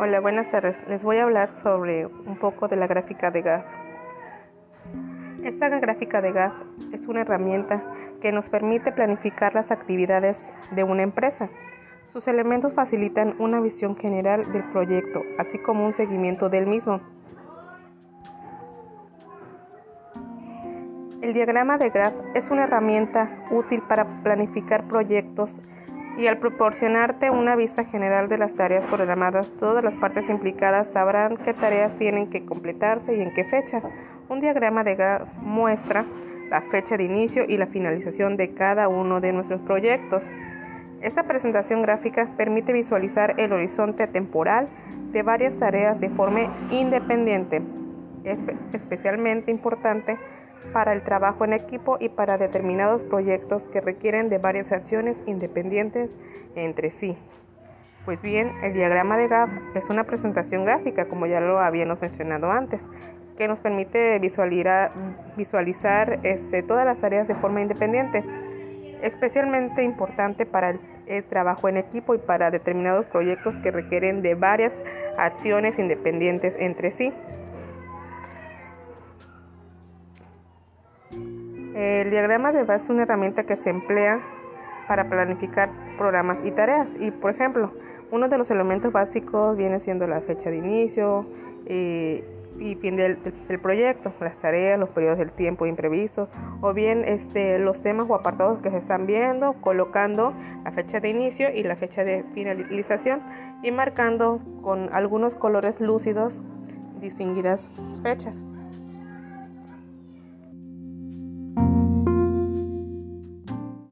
Hola, buenas tardes. Les voy a hablar sobre un poco de la gráfica de GAF. Esta gráfica de GAF es una herramienta que nos permite planificar las actividades de una empresa. Sus elementos facilitan una visión general del proyecto, así como un seguimiento del mismo. El diagrama de GAF es una herramienta útil para planificar proyectos y al proporcionarte una vista general de las tareas programadas, todas las partes implicadas sabrán qué tareas tienen que completarse y en qué fecha. Un diagrama de GAF muestra la fecha de inicio y la finalización de cada uno de nuestros proyectos. Esta presentación gráfica permite visualizar el horizonte temporal de varias tareas de forma independiente. Es especialmente importante para el trabajo en equipo y para determinados proyectos que requieren de varias acciones independientes entre sí. Pues bien, el diagrama de GAF es una presentación gráfica, como ya lo habíamos mencionado antes, que nos permite visualizar, este, todas las tareas de forma independiente, especialmente importante para el trabajo en equipo y para determinados proyectos que requieren de varias acciones independientes entre sí. El diagrama de base es una herramienta que se emplea para planificar programas y tareas. Y por ejemplo, uno de los elementos básicos viene siendo la fecha de inicio eh, y fin del, proyecto, las tareas, los periodos del tiempo imprevistos, o bien este, los temas o apartados que se están viendo, colocando la fecha de inicio y la fecha de finalización y marcando con algunos colores lúcidos distinguidas fechas.